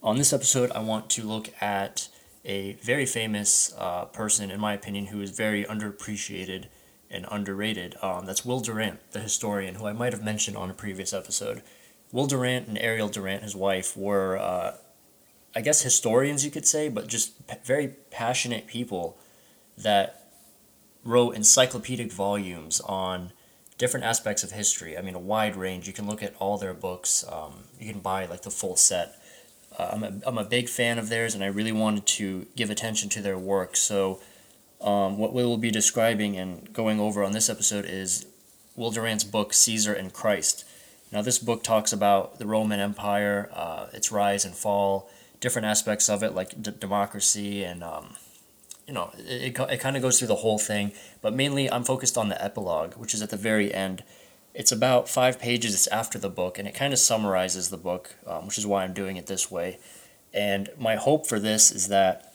On this episode, I want to look at a very famous uh, person, in my opinion, who is very underappreciated and underrated. Um, that's Will Durant, the historian, who I might have mentioned on a previous episode. Will Durant and Ariel Durant, his wife, were, uh, I guess, historians, you could say, but just very passionate people that wrote encyclopedic volumes on different aspects of history. I mean, a wide range. You can look at all their books. Um, you can buy like the full set. Uh, I'm, a, I'm a big fan of theirs, and I really wanted to give attention to their work. So, um, what we will be describing and going over on this episode is Will Durant's book, Caesar and Christ. Now, this book talks about the Roman Empire, uh, its rise and fall, different aspects of it, like d- democracy and um, you know, it, it, it kind of goes through the whole thing, but mainly I'm focused on the epilogue, which is at the very end. It's about five pages, it's after the book, and it kind of summarizes the book, um, which is why I'm doing it this way. And my hope for this is that,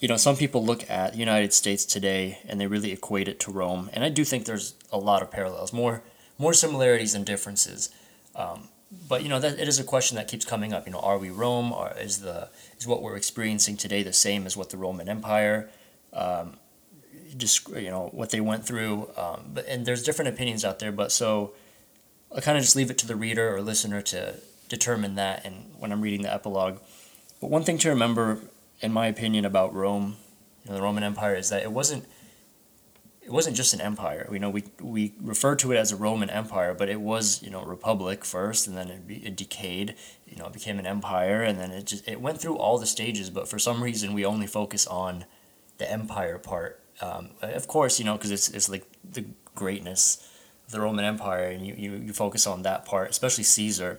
you know, some people look at the United States today and they really equate it to Rome, and I do think there's a lot of parallels, more more similarities than differences. Um, but you know that it is a question that keeps coming up. You know, are we Rome? Or is the is what we're experiencing today the same as what the Roman Empire? um, just you know what they went through. Um, but and there's different opinions out there, but so I kind of just leave it to the reader or listener to determine that. And when I'm reading the epilogue, but one thing to remember, in my opinion, about Rome, you know, the Roman Empire, is that it wasn't it wasn't just an empire. You know, we we refer to it as a Roman Empire, but it was you know republic first, and then it, it decayed. You know, it became an empire, and then it just it went through all the stages. But for some reason, we only focus on the empire part. Um, of course, you know, because it's, it's like the greatness of the Roman Empire, and you, you, you focus on that part, especially Caesar.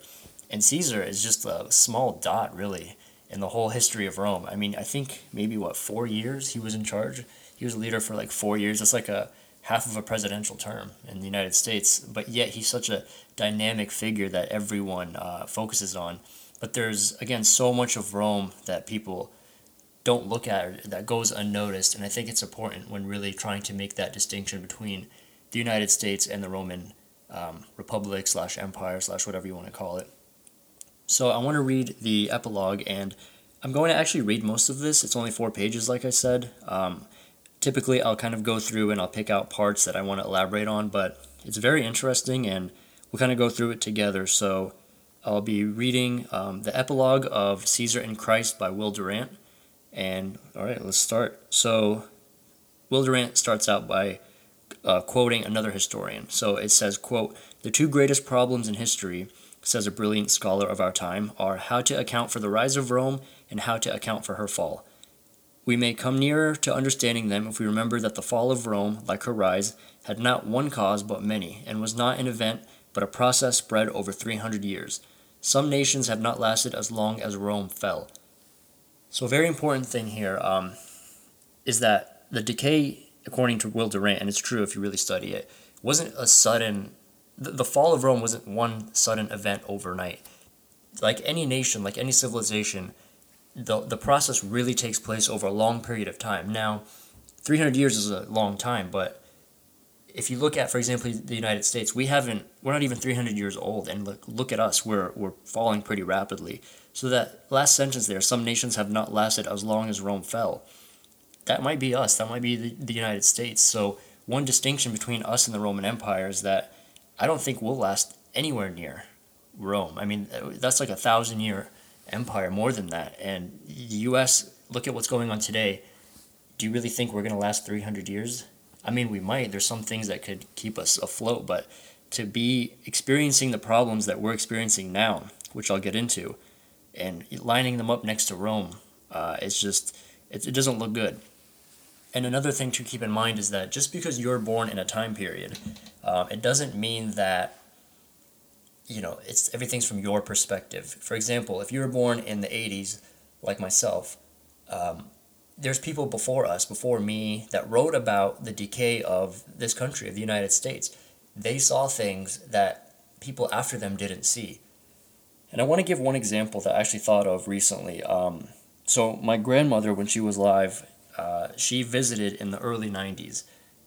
And Caesar is just a small dot, really, in the whole history of Rome. I mean, I think maybe, what, four years he was in charge? He was a leader for like four years. That's like a half of a presidential term in the United States. But yet he's such a dynamic figure that everyone uh, focuses on. But there's, again, so much of Rome that people don't look at that goes unnoticed. And I think it's important when really trying to make that distinction between the United States and the Roman um, Republic slash Empire slash whatever you want to call it. So I want to read the epilogue, and I'm going to actually read most of this. It's only four pages, like I said. Um, typically, I'll kind of go through and I'll pick out parts that I want to elaborate on, but it's very interesting, and we'll kind of go through it together. So I'll be reading um, the epilogue of Caesar and Christ by Will Durant. And all right, let's start. So, Will Durant starts out by uh, quoting another historian. So it says, "quote The two greatest problems in history," says a brilliant scholar of our time, "are how to account for the rise of Rome and how to account for her fall. We may come nearer to understanding them if we remember that the fall of Rome, like her rise, had not one cause but many, and was not an event but a process spread over 300 years. Some nations have not lasted as long as Rome fell." So, a very important thing here um, is that the decay, according to Will Durant, and it's true if you really study it, wasn't a sudden. The, the fall of Rome wasn't one sudden event overnight. Like any nation, like any civilization, the the process really takes place over a long period of time. Now, three hundred years is a long time, but if you look at, for example, the United States, we haven't, we're not even 300 years old, and look, look at us, we're, we're falling pretty rapidly. So that last sentence there, some nations have not lasted as long as Rome fell. That might be us, that might be the, the United States. So one distinction between us and the Roman Empire is that I don't think we'll last anywhere near Rome. I mean, that's like a thousand year empire, more than that. And the U.S., look at what's going on today. Do you really think we're going to last 300 years? I mean, we might. There's some things that could keep us afloat, but to be experiencing the problems that we're experiencing now, which I'll get into, and lining them up next to Rome, uh, it's just, it, it doesn't look good. And another thing to keep in mind is that just because you're born in a time period, um, it doesn't mean that you know it's everything's from your perspective. For example, if you were born in the '80s, like myself, um, there's people before us, before me, that wrote about the decay of this country, of the United States. They saw things that people after them didn't see. And I want to give one example that I actually thought of recently. Um, so, my grandmother, when she was alive, uh, she visited in the early 90s.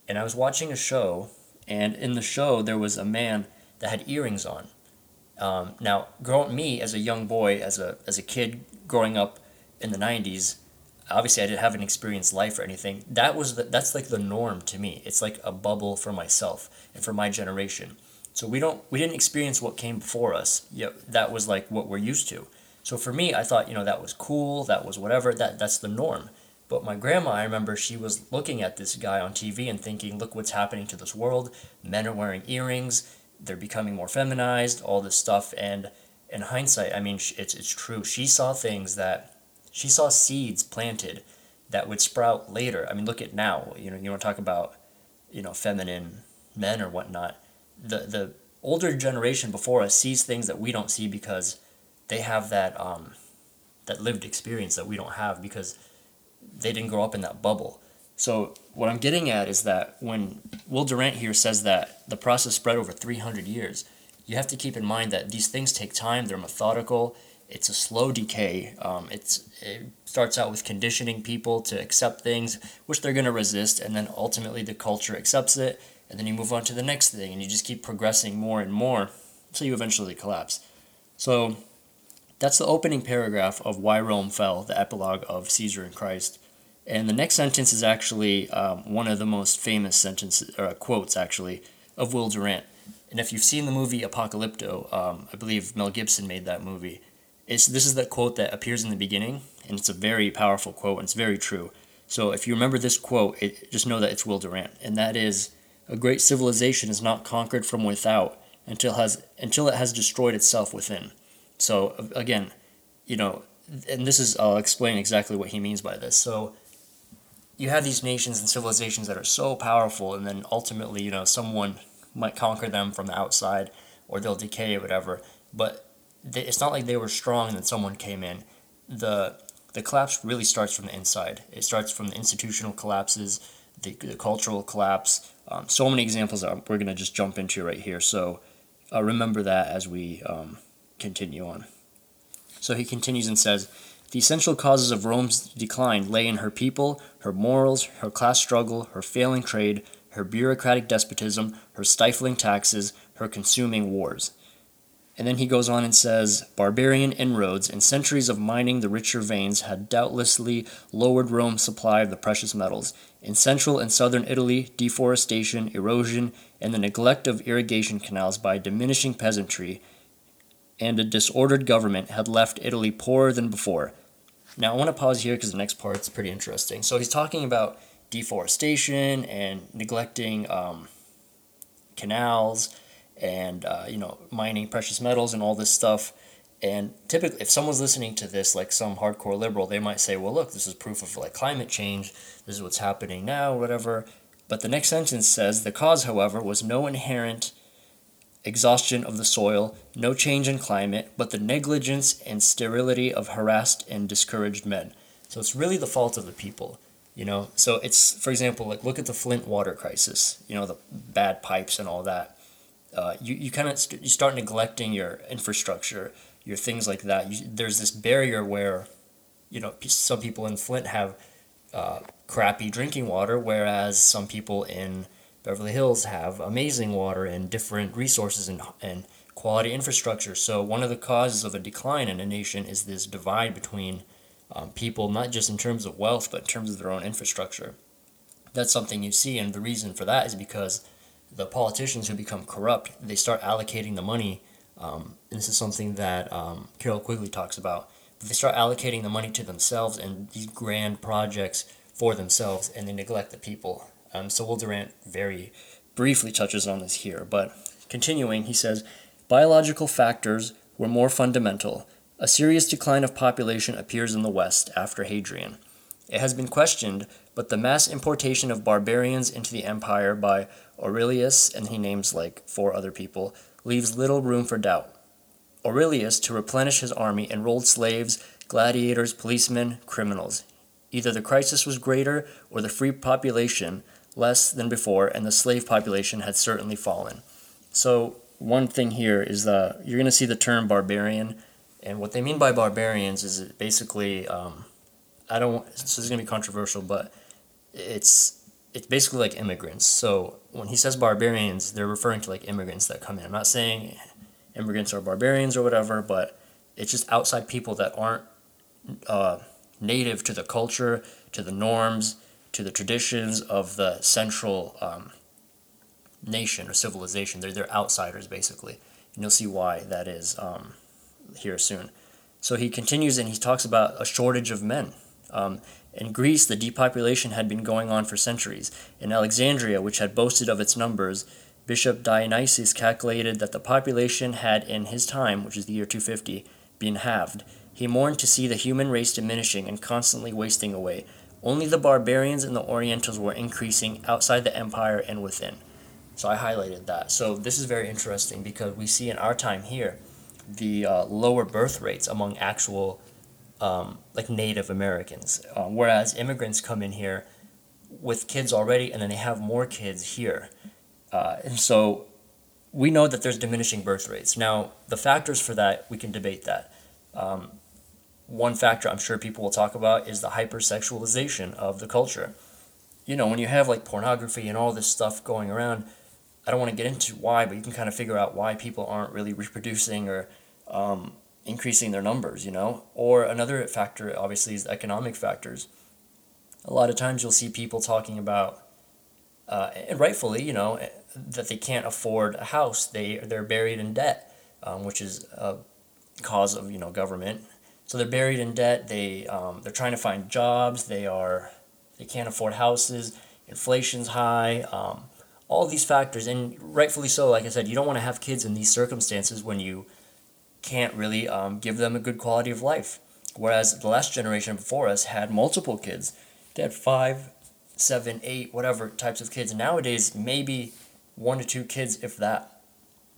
And I was watching a show, and in the show, there was a man that had earrings on. Um, now, growing me as a young boy, as a, as a kid growing up in the 90s, obviously I didn't haven't experienced life or anything. That was the, that's like the norm to me. It's like a bubble for myself and for my generation. So we don't we didn't experience what came before us. Yeah, that was like what we're used to. So for me, I thought you know that was cool. That was whatever. That that's the norm. But my grandma, I remember she was looking at this guy on TV and thinking, look what's happening to this world. Men are wearing earrings. They're becoming more feminized. All this stuff. And in hindsight, I mean, it's it's true. She saw things that she saw seeds planted that would sprout later. I mean, look at now. You know, you want to talk about, you know, feminine men or whatnot. The the older generation before us sees things that we don't see because they have that um, that lived experience that we don't have because they didn't grow up in that bubble. So what I'm getting at is that when Will Durant here says that the process spread over 300 years, you have to keep in mind that these things take time. They're methodical it's a slow decay. Um, it's it starts out with conditioning people to accept things which they're going to resist, and then ultimately the culture accepts it, and then you move on to the next thing, and you just keep progressing more and more until you eventually collapse. So that's the opening paragraph of Why Rome Fell, the epilogue of Caesar and Christ. And the next sentence is actually um, one of the most famous sentences, or quotes actually, of Will Durant. And if you've seen the movie Apocalypto, um, I believe Mel Gibson made that movie. It's, this is the quote that appears in the beginning, and it's a very powerful quote, and it's very true. So if you remember this quote, it, just know that it's Will Durant, and that is, "A great civilization is not conquered from without until has until it has destroyed itself within." So again, you know, and this is I'll explain exactly what he means by this. So you have these nations and civilizations that are so powerful, and then ultimately, you know, someone might conquer them from the outside, or they'll decay or whatever. But it's not like they were strong and then someone came in. The the collapse really starts from the inside. It starts from the institutional collapses, the, the cultural collapse. Um, so many examples that we're going to just jump into right here. So uh, remember that as we um, continue on. So he continues and says, The essential causes of Rome's decline lay in her people, her morals, her class struggle, her failing trade, her bureaucratic despotism, her stifling taxes, her consuming wars. And then he goes on and says barbarian inroads and centuries of mining the richer veins had doubtlessly lowered Rome's supply of the precious metals. In central and southern Italy, deforestation, erosion, and the neglect of irrigation canals by diminishing peasantry and a disordered government had left Italy poorer than before. Now, I want to pause here because the next part's pretty interesting. So, he's talking about deforestation and neglecting um, canals and uh, you know mining precious metals and all this stuff. And typically if someone's listening to this like some hardcore liberal they might say well look this is proof of like climate change. This is what's happening now whatever. But the next sentence says the cause however was no inherent exhaustion of the soil no change in climate but the negligence and sterility of harassed and discouraged men. So it's really the fault of the people you know? So it's for example like look at the flint water crisis you know the bad pipes and all that uh, you, you kind of st- you start neglecting your infrastructure, your things like that. You, there's this barrier where, you know, some people in Flint have uh, crappy drinking water, whereas some people in Beverly Hills have amazing water and different resources and, and quality infrastructure. So one of the causes of a decline in a nation is this divide between um, people, not just in terms of wealth, but in terms of their own infrastructure. That's something you see, and the reason for that is because the politicians who become corrupt, they start allocating the money. Um, and this is something that um, Carroll Quigley talks about. They start allocating the money to themselves and these grand projects for themselves, and they neglect the people. Um, so Will Durant very briefly touches on this here, but continuing, he says, biological factors were more fundamental. A serious decline of population appears in the West after Hadrian. It has been questioned, but the mass importation of barbarians into the empire by Aurelius, and he names like four other people, leaves little room for doubt. Aurelius, to replenish his army, enrolled slaves, gladiators, policemen, criminals. Either the crisis was greater or the free population less than before, and the slave population had certainly fallen. So, one thing here is that you're going to see the term barbarian, and what they mean by barbarians is basically, um, I don't, this is going to be controversial, but it's it's basically like immigrants. So when he says barbarians, they're referring to like immigrants that come in. I'm not saying immigrants are barbarians or whatever, but it's just outside people that aren't uh, native to the culture, to the norms, to the traditions of the central um, nation or civilization. They're, they're outsiders, basically. And you'll see why that is um, here soon. So he continues and he talks about a shortage of men. Um, in Greece, the depopulation had been going on for centuries. In Alexandria, which had boasted of its numbers, Bishop Dionysius calculated that the population had, in his time, which is the year 250, been halved. He mourned to see the human race diminishing and constantly wasting away. Only the barbarians and the Orientals were increasing outside the empire and within. So I highlighted that. So this is very interesting because we see in our time here the uh, lower birth rates among actual um, like Native Americans, um, whereas immigrants come in here with kids already, and then they have more kids here, uh, and so we know that there's diminishing birth rates. Now, the factors for that we can debate that. Um, one factor I'm sure people will talk about is the hypersexualization of the culture. You know, when you have like pornography and all this stuff going around, I don't want to get into why, but you can kind of figure out why people aren't really reproducing or um, increasing their numbers, you know? Or another factor, obviously, is economic factors. A lot of times you'll see people talking about, uh, and rightfully, you know, that they can't afford a house. They, they're buried in debt, um, which is a cause of, you know, government. So they're buried in debt. They, um, they're trying to find jobs. They are, they can't afford houses. Inflation's high. Um, all these factors, and rightfully so, like I said, you don't want to have kids in these circumstances when you can't really um, give them a good quality of life. Whereas the last generation before us had multiple kids. They had five, seven, eight, whatever types of kids. Nowadays, maybe one to two kids, if that,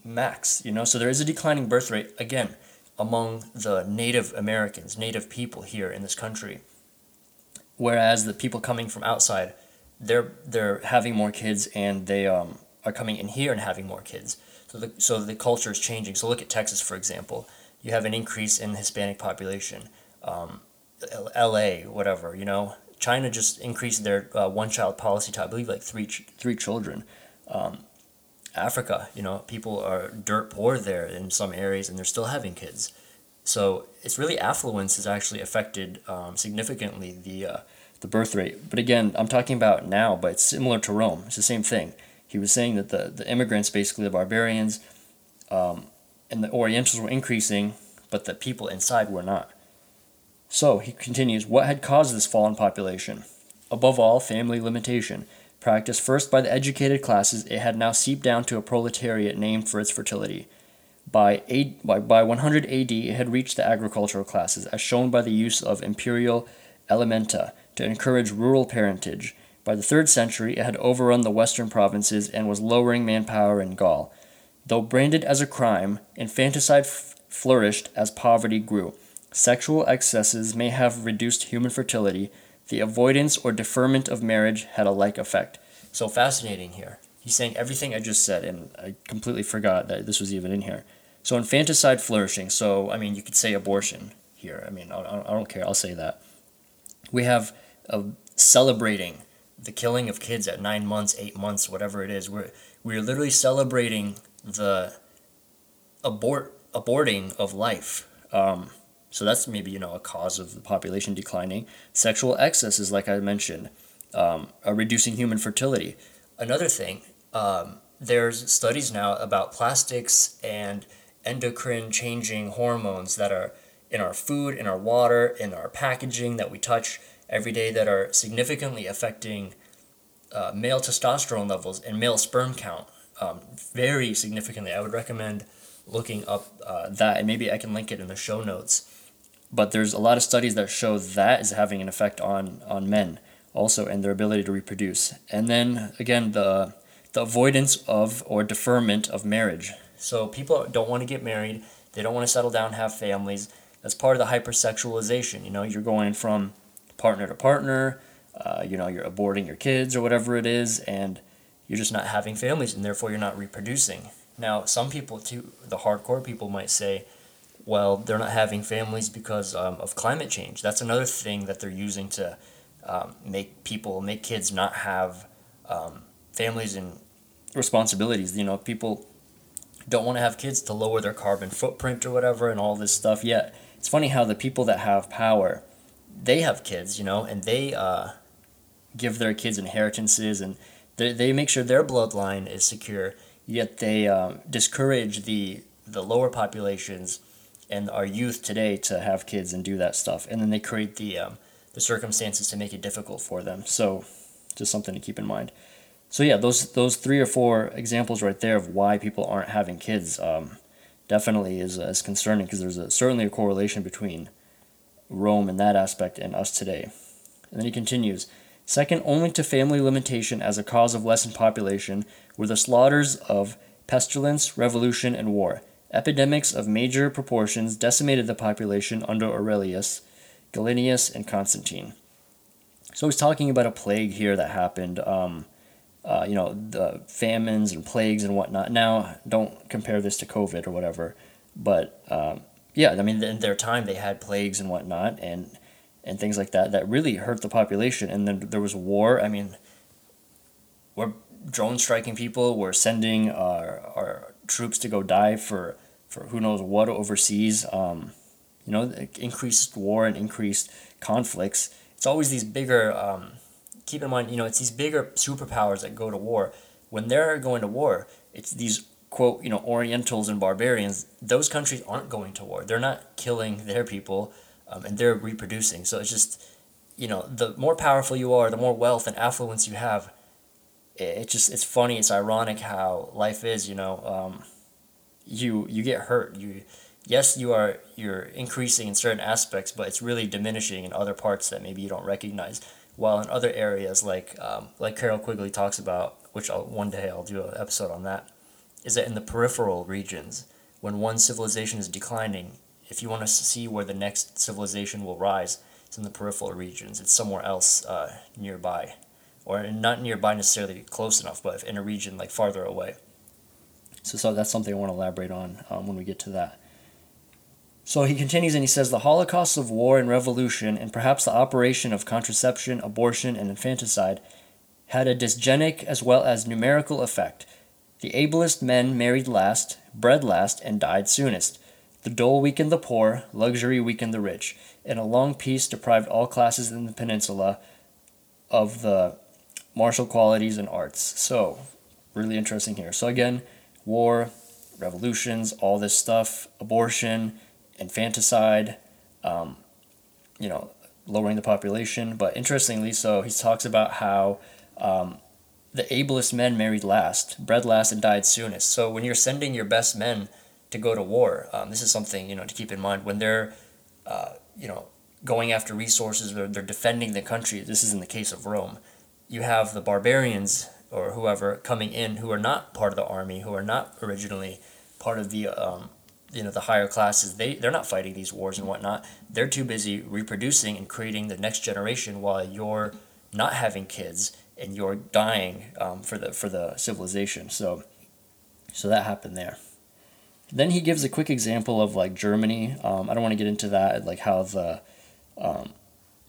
max. You know, so there is a declining birth rate again among the Native Americans, Native people here in this country. Whereas the people coming from outside, they're they're having more kids and they um, are coming in here and having more kids. So the, so the culture is changing. So look at Texas, for example. You have an increase in Hispanic population. Um, L.A., whatever, you know. China just increased their uh, one-child policy to, I believe, like three, ch- three children. Um, Africa, you know, people are dirt poor there in some areas, and they're still having kids. So it's really affluence has actually affected um, significantly the uh, the birth rate. But again, I'm talking about now, but it's similar to Rome. It's the same thing he was saying that the, the immigrants, basically the barbarians, um, and the Orientals were increasing, but the people inside were not. So he continues what had caused this fall in population? Above all, family limitation. Practiced first by the educated classes, it had now seeped down to a proletariat named for its fertility. By, a, by, by 100 AD, it had reached the agricultural classes, as shown by the use of imperial alimenta to encourage rural parentage by the 3rd century, it had overrun the western provinces and was lowering manpower in Gaul. Though branded as a crime, infanticide f- flourished as poverty grew. Sexual excesses may have reduced human fertility. The avoidance or deferment of marriage had a like effect. So fascinating here. He's saying everything I just said, and I completely forgot that this was even in here. So infanticide flourishing. So I mean, you could say abortion here. I mean, I don't care. I'll say that. We have a celebrating the killing of kids at nine months, eight months, whatever it is. We're we're literally celebrating the abort aborting of life. Um, so that's maybe you know a cause of the population declining. Sexual excesses, like I mentioned, um, reducing human fertility. Another thing, um, there's studies now about plastics and endocrine changing hormones that are in our food, in our water, in our packaging that we touch every day that are significantly affecting uh, male testosterone levels and male sperm count um, very significantly. I would recommend looking up uh, that, and maybe I can link it in the show notes. But there's a lot of studies that show that is having an effect on on men also and their ability to reproduce. And then again, the the avoidance of or deferment of marriage. So people don't want to get married. They don't want to settle down, have families. That's part of the hypersexualization. You know, you're going from partner to partner. Uh, you know, you're aborting your kids or whatever it is, and you're just not having families, and therefore you're not reproducing. Now, some people, too, the hardcore people might say, well, they're not having families because um, of climate change. That's another thing that they're using to um, make people, make kids not have um, families and responsibilities. You know, people don't want to have kids to lower their carbon footprint or whatever and all this stuff. Yet, it's funny how the people that have power, they have kids, you know, and they uh, give their kids inheritances and they, they make sure their bloodline is secure. Yet they um, discourage the the lower populations and our youth today to have kids and do that stuff, and then they create the um, the circumstances to make it difficult for them. So, just something to keep in mind. So yeah, those those three or four examples right there of why people aren't having kids um, definitely is, uh, is concerning because there's a, certainly a correlation between Rome in that aspect and us today. And then he continues. Second only to family limitation as a cause of lessened population were the slaughters of pestilence, revolution, and war. Epidemics of major proportions decimated the population under Aurelius, Gallienus, and Constantine. So he's talking about a plague here that happened. Um, uh, you know, the famines and plagues and whatnot. Now, don't compare this to COVID or whatever, but um, yeah, I mean, in their time they had plagues and whatnot, and and things like that that really hurt the population. And then there was war. I mean, we're drone striking people. We're sending our our troops to go die for for who knows what overseas. Um, you know, increased war and increased conflicts. It's always these bigger. Um, keep in mind, you know, it's these bigger superpowers that go to war. When they're going to war, it's these quote, you know, Orientals and barbarians. Those countries aren't going to war. They're not killing their people, um, and they're reproducing. So it's just, you know, the more powerful you are, the more wealth and affluence you have. It, just it's funny. It's ironic how life is. You know, um, you you get hurt. You yes, you are you're increasing in certain aspects, but it's really diminishing in other parts that maybe you don't recognize. While in other areas, like um, like Carroll Quigley talks about, which I'll, one day I'll do an episode on that, is that in the peripheral regions, when one civilization is declining, if you want to see where the next civilization will rise, it's in the peripheral regions. It's somewhere else uh, nearby, or not nearby necessarily close enough, but in a region like farther away. So, so that's something I want to elaborate on um, when we get to that. So he continues and he says the holocausts of war and revolution, and perhaps the operation of contraception, abortion, and infanticide, had a dysgenic as well as numerical effect. The ablest men married last, bred last, and died soonest. The dole weakened the poor, luxury weakened the rich, and a long peace deprived all classes in the peninsula of the martial qualities and arts. So, really interesting here. So, again, war, revolutions, all this stuff, abortion, infanticide, um, you know, lowering the population. But interestingly, so he talks about how um, the ablest men married last, bred last, and died soonest. So when you're sending your best men to go to war, um, this is something you know to keep in mind when they're, uh, you know, going after resources or they're defending the country. This is in the case of Rome. You have the barbarians or whoever coming in who are not part of the army, who are not originally part of the um, you know the higher classes they they're not fighting these wars and whatnot they're too busy reproducing and creating the next generation while you're not having kids and you're dying um, for the for the civilization so so that happened there then he gives a quick example of like germany um, i don't want to get into that like how the um,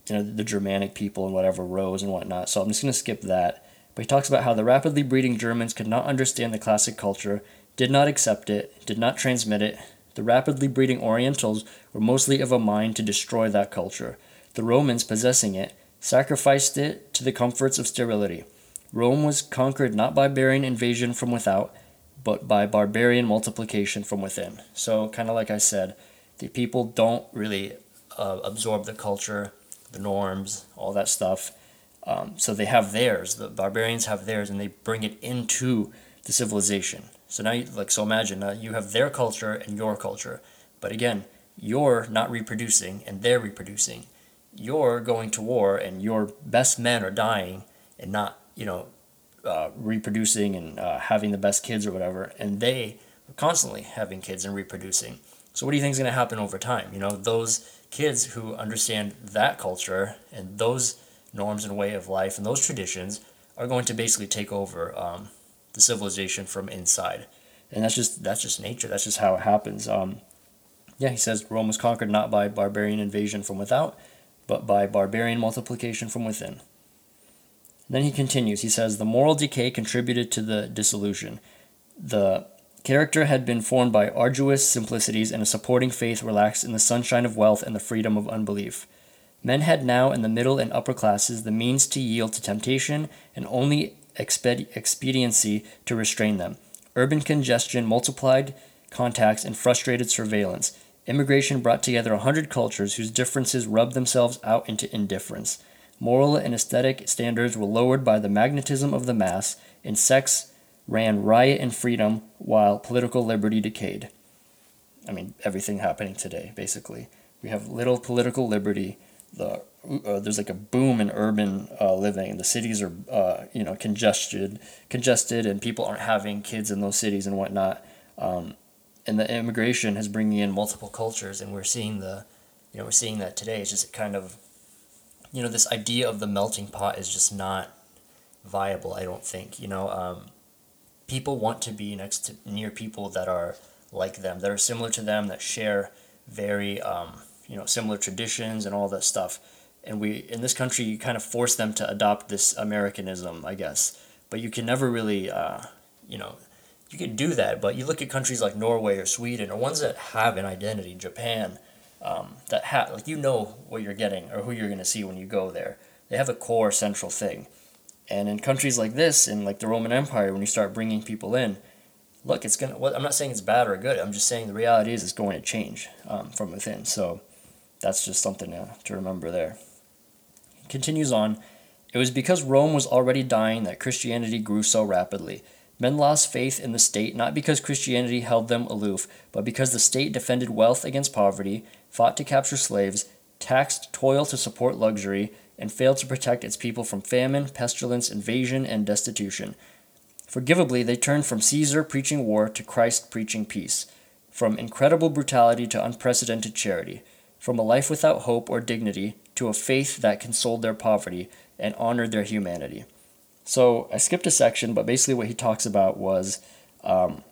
you know the germanic people and whatever rose and whatnot so i'm just to skip that but he talks about how the rapidly breeding germans could not understand the classic culture did not accept it, did not transmit it. The rapidly breeding Orientals were mostly of a mind to destroy that culture. The Romans, possessing it, sacrificed it to the comforts of sterility. Rome was conquered not by barbarian invasion from without, but by barbarian multiplication from within. So, kind of like I said, the people don't really uh, absorb the culture, the norms, all that stuff. Um, so they have theirs. The barbarians have theirs, and they bring it into the civilization. So now, you, like, so imagine uh, you have their culture and your culture, but again, you're not reproducing and they're reproducing. You're going to war and your best men are dying and not, you know, uh, reproducing and uh, having the best kids or whatever, and they are constantly having kids and reproducing. So what do you think is going to happen over time? You know, those kids who understand that culture and those norms and way of life and those traditions are going to basically take over um, the civilization from inside. And that's just that's just nature. That's just how it happens. Um, yeah, he says Rome was conquered not by barbarian invasion from without, but by barbarian multiplication from within. Then he continues. He says the moral decay contributed to the dissolution. The Character had been formed by arduous simplicities and a supporting faith relaxed in the sunshine of wealth and the freedom of unbelief. Men had now in the middle and upper classes the means to yield to temptation and only exped- expediency to restrain them. Urban congestion multiplied contacts and frustrated surveillance. Immigration brought together a hundred cultures whose differences rubbed themselves out into indifference. Moral and aesthetic standards were lowered by the magnetism of the mass, and sex ran riot in freedom while political liberty decayed. I mean, everything happening today, basically. We have little political liberty. The uh, there's like a boom in urban uh, living. The cities are uh, you know congested, congested, and people aren't having kids in those cities and whatnot. Um, and the immigration is bringing in multiple cultures, and we're seeing the, you know, we're seeing that today. It's just kind of, you know, this idea of the melting pot is just not viable. I don't think. You know, um, people want to be next to near people that are like them, that are similar to them, that share very um, you know similar traditions and all that stuff. And we in this country, you kind of force them to adopt this Americanism, I guess. But you can never really, uh, you know, you can do that. But you look at countries like Norway or Sweden or ones that have an identity, Japan, um, that have like you know what you're getting or who you're going to see when you go there. They have a core central thing and in countries like this, in like the Roman Empire, when you start bringing people in, look, it's gonna. Well, I'm not saying it's bad or good. I'm just saying the reality is it's going to change um, from within. So that's just something to, to remember there. He continues on. It was because Rome was already dying that Christianity grew so rapidly. Men lost faith in the state not because Christianity held them aloof, but because the state defended wealth against poverty, fought to capture slaves, taxed toil to support luxury, and failed to protect its people from famine, pestilence, invasion, and destitution. Forgivably, they turned from Caesar preaching war to Christ preaching peace, from incredible brutality to unprecedented charity, from a life without hope or dignity to a faith that consoled their poverty and honored their humanity. So I skipped a section, but basically what he talks about was, um,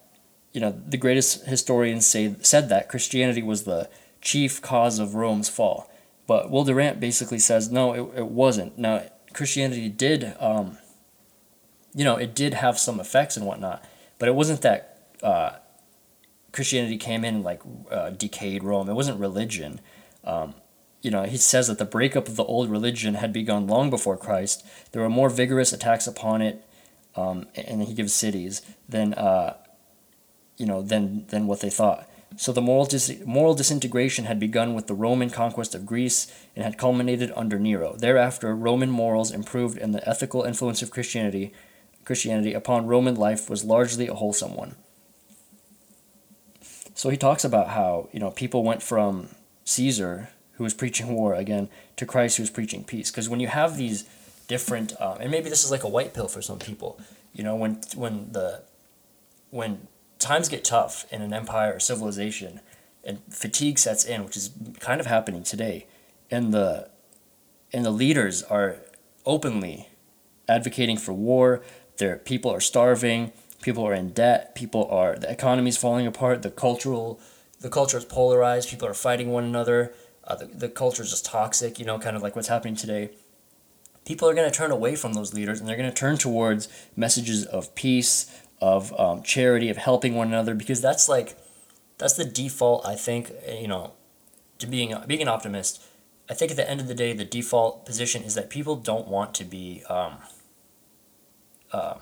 you know, the greatest historians say said that Christianity was the chief cause of Rome's fall. But Will Durant basically says, no, it, it wasn't. Now, Christianity did, um, you know, it did have some effects and whatnot, but it wasn't that uh, Christianity came in like uh, decayed Rome. It wasn't religion. Um, you know, he says that the breakup of the old religion had begun long before Christ. There were more vigorous attacks upon it, um, and he gives cities than, uh, you know, than than what they thought. So the moral, dis- moral disintegration had begun with the Roman conquest of Greece and had culminated under Nero. Thereafter, Roman morals improved and the ethical influence of Christianity, Christianity upon Roman life was largely a wholesome one. So he talks about how, you know, people went from Caesar, who was preaching war again, to Christ who was preaching peace. Because when you have these different, um, and maybe this is like a white pill for some people, you know, when when the when times get tough in an empire or civilization and fatigue sets in, which is kind of happening today, and the and the leaders are openly advocating for war. Their people are starving. People are in debt. People are the economy is falling apart. The cultural the culture is polarized. People are fighting one another. Uh, the, the culture is just toxic. You know, kind of like what's happening today. People are going to turn away from those leaders and they're going to turn towards messages of peace, of um, charity, of helping one another, because that's like that's the default. I think you know, to being being an optimist. I think at the end of the day, the default position is that people don't want to be um, uh,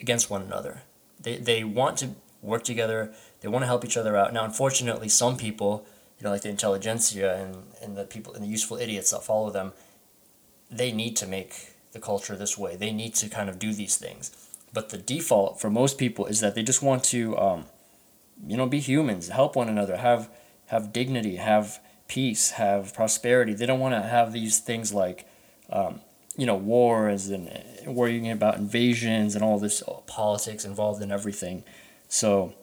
against one another. They they want to work together. They want to help each other out. Now, unfortunately, some people, you know, like the intelligentsia and, and the people and the useful idiots that follow them, they need to make the culture this way. They need to kind of do these things. But the default for most people is that they just want to, um, you know, be humans, help one another, have have dignity, have peace, have prosperity. They don't want to have these things like, um, you know, wars and worrying about invasions and all this politics involved in everything. So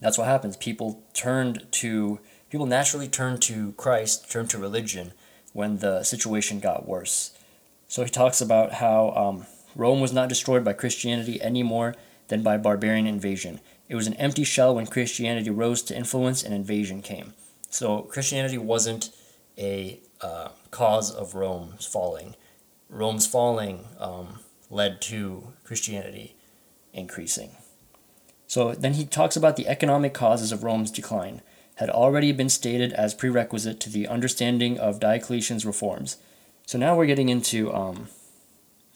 that's what happens. People turned to people naturally turned to Christ, turned to religion when the situation got worse. So he talks about how um, Rome was not destroyed by Christianity any more than by barbarian invasion. It was an empty shell when Christianity rose to influence and invasion came. So Christianity wasn't a uh, cause of Rome's falling. Rome's falling um, led to Christianity increasing. So then he talks about the economic causes of Rome's decline, had already been stated as prerequisite to the understanding of Diocletian's reforms. So now we're getting into um,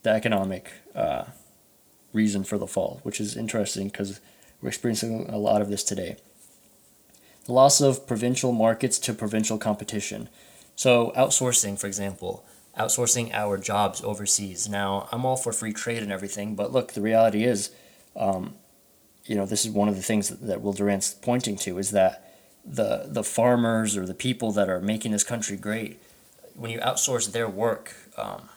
the economic uh, reason for the fall, which is interesting because we're experiencing a lot of this today. The loss of provincial markets to provincial competition. So, outsourcing, for example, outsourcing our jobs overseas. Now, I'm all for free trade and everything, but look, the reality is, um, you know, this is one of the things that, that Will Durant's pointing to is that the the farmers or the people that are making this country great, when you outsource their work, um,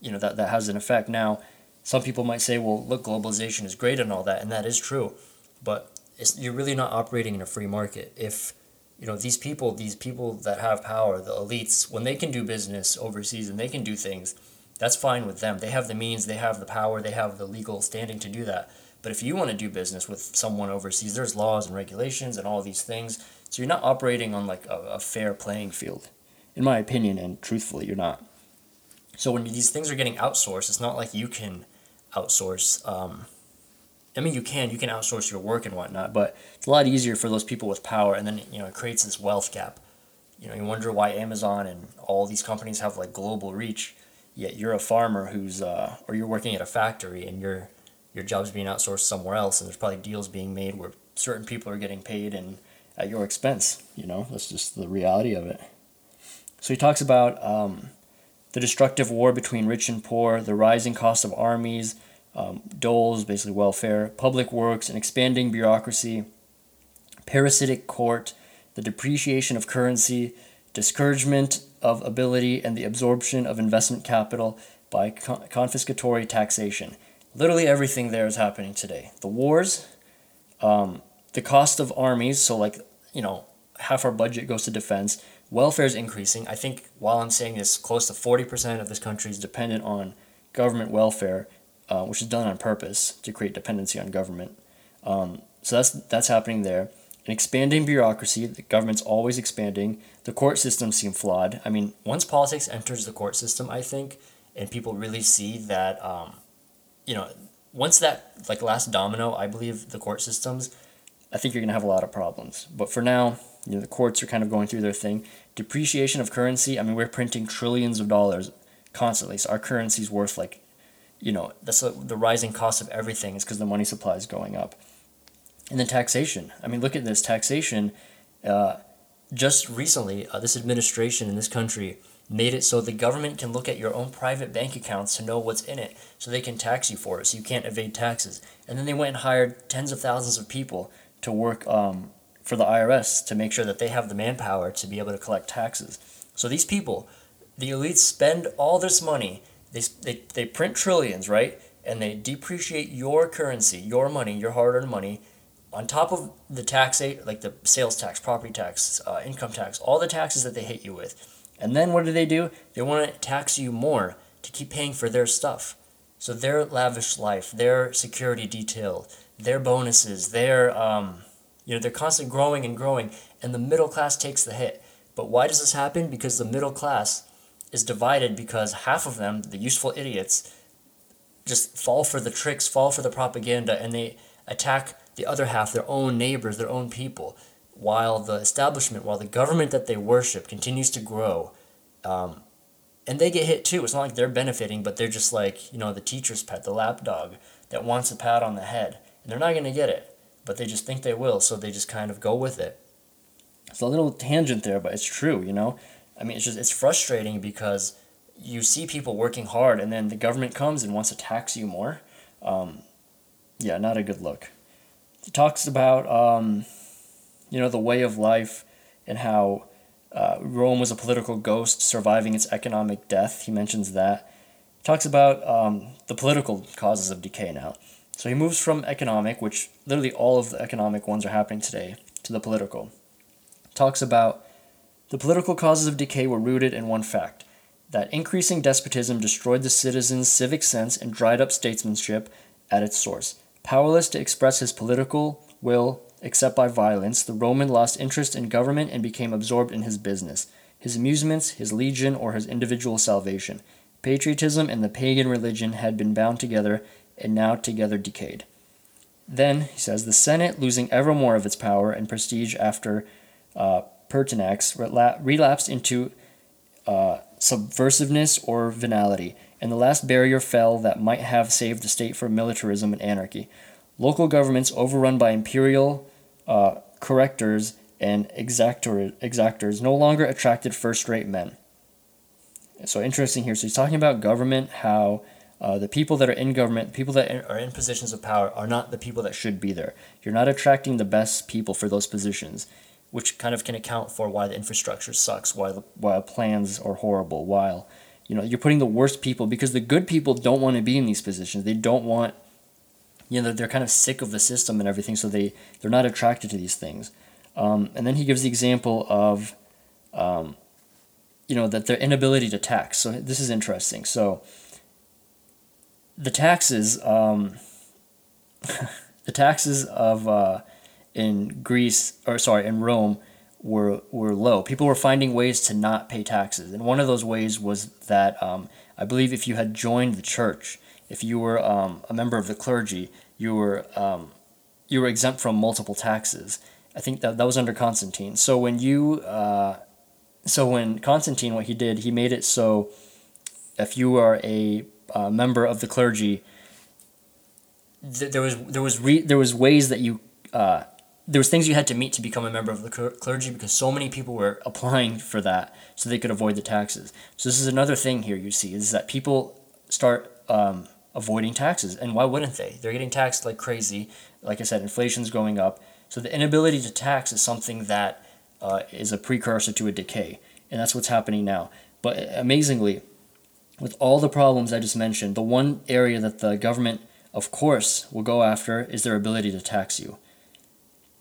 you know that that has an effect. Now, some people might say, well, look, globalization is great and all that, and that is true, but you're really not operating in a free market. If you know these people these people that have power the elites when they can do business overseas and they can do things that's fine with them. They have the means they have the power they have the legal standing to do that but if you want to do business with someone overseas, there's laws and regulations and all these things. So you're not operating on like a, a fair playing field, in my opinion, and truthfully, you're not. So when these things are getting outsourced, it's not like you can outsource. Um, I mean, you can you can outsource your work and whatnot, but it's a lot easier for those people with power, and then you know it creates this wealth gap. You know, you wonder why Amazon and all these companies have like global reach, yet you're a farmer who's uh, or you're working at a factory and you're your job's being outsourced somewhere else, and there's probably deals being made where certain people are getting paid and at your expense. You know, that's just the reality of it. So he talks about um, the destructive war between rich and poor, the rising cost of armies, um, doles, basically welfare, public works, and expanding bureaucracy, parasitic court, the depreciation of currency, discouragement of ability, and the absorption of investment capital by con- confiscatory taxation literally everything there is happening today. The wars, um, the cost of armies, so like, you know, half our budget goes to defense. Welfare is increasing. I think while I'm saying this, close to 40% of this country is dependent on government welfare, uh, which is done on purpose to create dependency on government. Um, so that's, that's happening there. An expanding bureaucracy, the government's always expanding. The court system seems flawed. I mean, once politics enters the court system, I think, and people really see that um, you know, once that like last domino, I believe the court systems, I think you're gonna have a lot of problems. But for now, you know, the courts are kind of going through their thing. Depreciation of currency. I mean, we're printing trillions of dollars constantly, so our currency's worth like, you know, that's the rising cost of everything is because the money supply is going up. And then taxation. I mean, look at this taxation. Uh, just recently, uh, this administration in this country made it so the government can look at your own private bank accounts to know what's in it so they can tax you for it so you can't evade taxes. And then they went and hired tens of thousands of people to work um, for the irs to make sure that they have the manpower to be able to collect taxes. So these people the elites spend all this money. They, they, they print trillions right? And they depreciate your currency your money your hard-earned money on top of the tax like the sales tax property tax uh, income tax all the taxes that they hit you with and then what do they do? They want to tax you more to keep paying for their stuff. So their lavish life, their security detail, their bonuses, their um, you know, they're constantly growing and growing, and the middle class takes the hit. But why does this happen? Because the middle class is divided because half of them, the useful idiots, just fall for the tricks, fall for the propaganda, and they attack the other half, their own neighbors, their own people while the establishment, while the government that they worship continues to grow, um, and they get hit too. It's not like they're benefiting, but they're just like, you know, the teacher's pet, the lapdog that wants a pat on the head. And they're not going to get it, but they just think they will, so they just kind of go with it. It's a little tangent there, but it's true, you know? I mean, it's just, it's frustrating because you see people working hard and then the government comes and wants to tax you more. Um, yeah, not a good look. It talks about um, you know, the way of life and how uh, Rome was a political ghost surviving its economic death. He mentions that. He talks about um, the political causes of decay now. So he moves from economic, which literally all of the economic ones are happening today, to the political. Talks about the political causes of decay were rooted in one fact that increasing despotism destroyed the citizen's civic sense and dried up statesmanship at its source. Powerless to express his political will except by violence, the Roman lost interest in government and became absorbed in his business, his amusements, his legion, or his individual salvation. Patriotism and the pagan religion had been bound together and now together decayed. Then, he says, the Senate, losing ever more of its power and prestige after uh, Pertinax, rela- relapsed into uh, subversiveness or venality, and the last barrier fell that might have saved the state from militarism and anarchy. Local governments, overrun by imperial uh, correctors and exactor- exactors, no longer attracted first rate men. So, interesting here. So, he's talking about government, how uh, the people that are in government, people that are in positions of power, are not the people that should be there. You're not attracting the best people for those positions, which kind of can account for why the infrastructure sucks, why the why plans are horrible, while you know you're putting the worst people because the good people don't want to be in these positions. They don't want, you know, they're kind of sick of the system and everything, so they they're not attracted to these things. Um, and then he gives the example of, um, you know, that their inability to tax. So this is interesting. So the taxes, um, the taxes of uh, in Greece or sorry in Rome were were low. People were finding ways to not pay taxes, and one of those ways was that um, I believe if you had joined the church, if you were um, a member of the clergy, you were um, you were exempt from multiple taxes. I think that that was under Constantine. So when you uh, so when Constantine what he did, he made it so if you are a uh, member of the clergy, th- there was there was re- there was ways that you uh, there was things you had to meet to become a member of the clergy because so many people were applying for that so they could avoid the taxes. So this is another thing here you see is that people start um, avoiding taxes, and why wouldn't they? They're getting taxed like crazy. Like I said, inflation's going up. So the inability to tax is something that uh, is a precursor to a decay, and that's what's happening now. But amazingly, with all the problems I just mentioned, the one area that the government, of course, will go after is their ability to tax you.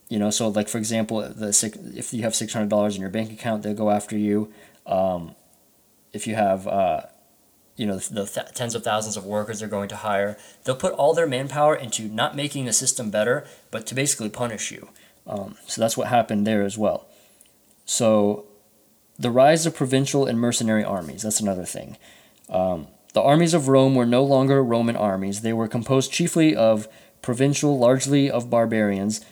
You know, so like for example, the if you have six hundred dollars in your bank account, they'll go after you. Um, if you have, uh, you know, the th- tens of thousands of workers they're going to hire, they'll put all their manpower into not making the system better, but to basically punish you. Um, so that's what happened there as well. So, the rise of provincial and mercenary armies. That's another thing. Um, the armies of Rome were no longer Roman armies. They were composed chiefly of provincial, largely of barbarians.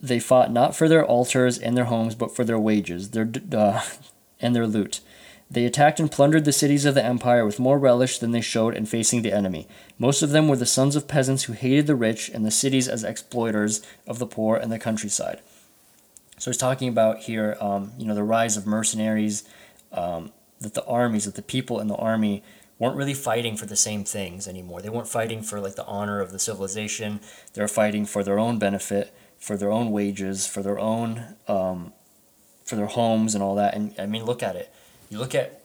They fought not for their altars and their homes, but for their wages, their uh, and their loot. They attacked and plundered the cities of the empire with more relish than they showed in facing the enemy. Most of them were the sons of peasants who hated the rich and the cities as exploiters of the poor and the countryside. So he's talking about here, um, you know, the rise of mercenaries, um, that the armies, that the people in the army weren't really fighting for the same things anymore. They weren't fighting for like the honor of the civilization. They were fighting for their own benefit, for their own wages, for their own, um, for their homes and all that. And I mean, look at it. You look at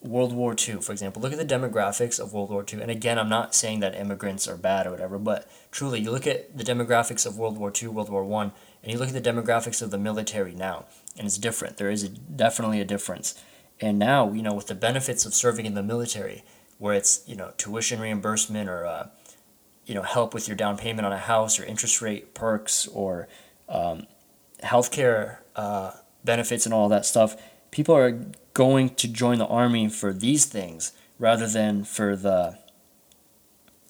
World War II, for example. Look at the demographics of World War II. And again, I'm not saying that immigrants are bad or whatever, but truly, you look at the demographics of World War II, World War One, and you look at the demographics of the military now, and it's different. There is a, definitely a difference. And now, you know, with the benefits of serving in the military, where it's, you know, tuition reimbursement or, uh, you know, help with your down payment on a house or interest rate perks or um, healthcare uh, benefits and all that stuff, people are going to join the army for these things rather than for the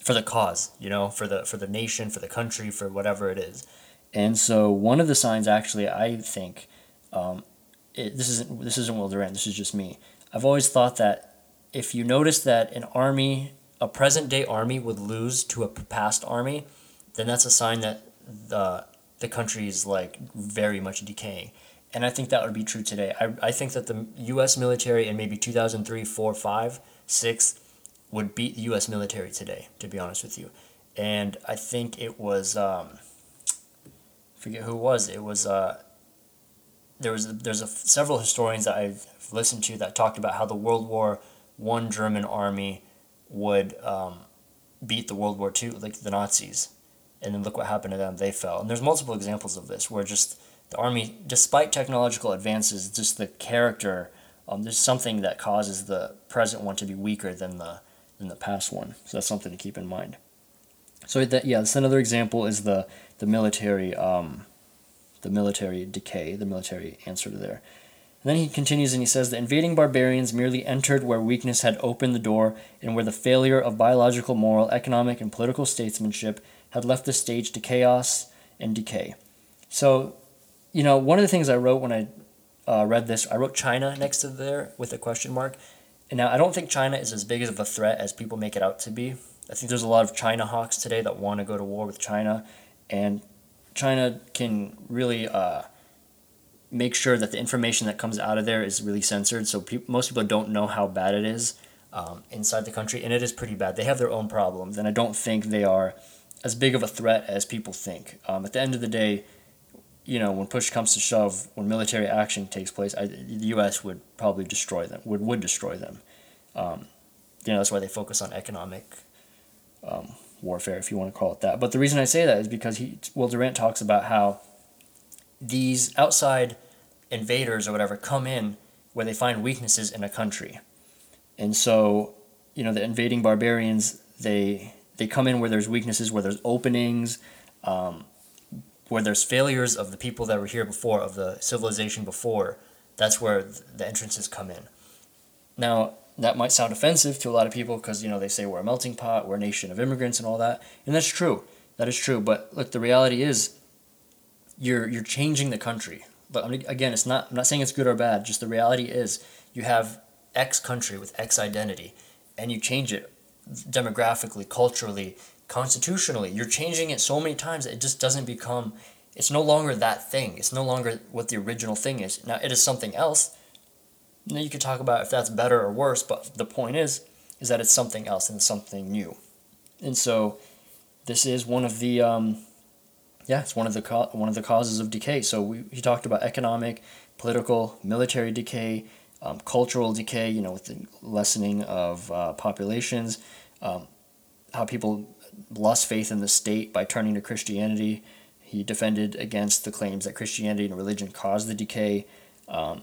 for the cause, you know, for the for the nation, for the country, for whatever it is. And so one of the signs, actually, I think, um, it, this isn't this isn't Will Durant. This is just me. I've always thought that if you notice that an army, a present day army, would lose to a past army, then that's a sign that the the country is like very much decaying. And I think that would be true today. I, I think that the U.S. military in maybe 2003, 4, 5, 6 would beat the U.S. military today, to be honest with you. And I think it was, um, forget who it was. It was uh, there was there's a, several historians that I've listened to that talked about how the World War One German army would um, beat the World War Two like the Nazis, and then look what happened to them. They fell, and there's multiple examples of this where just the army, despite technological advances, just the character. Um, there's something that causes the present one to be weaker than the than the past one. So that's something to keep in mind. So that yeah, that's another example is the the military. Um, the military decay, the military answer to there. And then he continues and he says the invading barbarians merely entered where weakness had opened the door and where the failure of biological, moral, economic, and political statesmanship had left the stage to chaos and decay. So, you know, one of the things I wrote when I uh, read this, I wrote China next to there with a question mark. And now I don't think China is as big of a threat as people make it out to be. I think there's a lot of China hawks today that want to go to war with China, and China can really uh, make sure that the information that comes out of there is really censored. So pe- most people don't know how bad it is um, inside the country, and it is pretty bad. They have their own problems, and I don't think they are as big of a threat as people think. Um, at the end of the day, you know, when push comes to shove, when military action takes place, I, the U.S. would probably destroy them. Would would destroy them. Um, you know, that's why they focus on economic um, warfare, if you want to call it that. But the reason I say that is because he, Will Durant talks about how these outside invaders or whatever come in where they find weaknesses in a country, and so you know the invading barbarians they they come in where there's weaknesses, where there's openings. Um, where there's failures of the people that were here before, of the civilization before, that's where the entrances come in. Now, that might sound offensive to a lot of people because, you know, they say we're a melting pot, we're a nation of immigrants and all that. And that's true. That is true. But look, the reality is you're, you're changing the country. But again, it's not, I'm not saying it's good or bad. Just the reality is you have X country with X identity and you change it demographically, culturally, constitutionally. You're changing it so many times it just doesn't become, it's no longer that thing. It's no longer what the original thing is. Now, it is something else. Now, you could talk about if that's better or worse, but the point is, is that it's something else and something new. And so, this is one of the, um, yeah, it's one of the co- one of the causes of decay. So we he talked about economic, political, military decay, um, cultural decay. You know, with the lessening of uh, populations, um, how people lost faith in the state by turning to Christianity. He defended against the claims that Christianity and religion caused the decay. Um,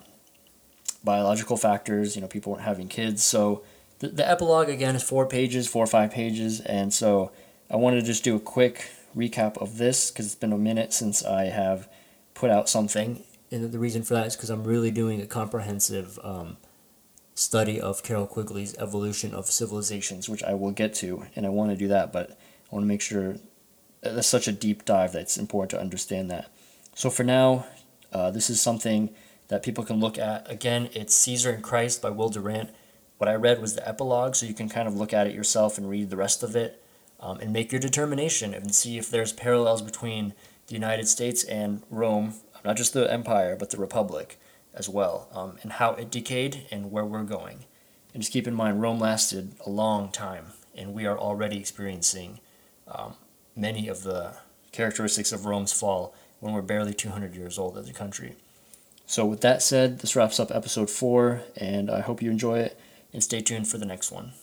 biological factors, you know, people weren't having kids. So the, the epilogue, again, is four pages, four or five pages. And so I wanted to just do a quick recap of this because it's been a minute since I have put out something. And the reason for that is because I'm really doing a comprehensive um, study of Carroll Quigley's Evolution of Civilizations, which I will get to, and I want to do that, but I want to make sure that's such a deep dive that it's important to understand that. So for now, uh, this is something that people can look at. Again, it's Caesar and Christ by Will Durant. What I read was the epilogue, so you can kind of look at it yourself and read the rest of it um, and make your determination and see if there's parallels between the United States and Rome, not just the empire, but the republic as well, um, and how it decayed and where we're going. And just keep in mind, Rome lasted a long time, and we are already experiencing um, many of the characteristics of Rome's fall when we're barely 200 years old as a country. So, with that said, this wraps up episode four, and I hope you enjoy it, and stay tuned for the next one.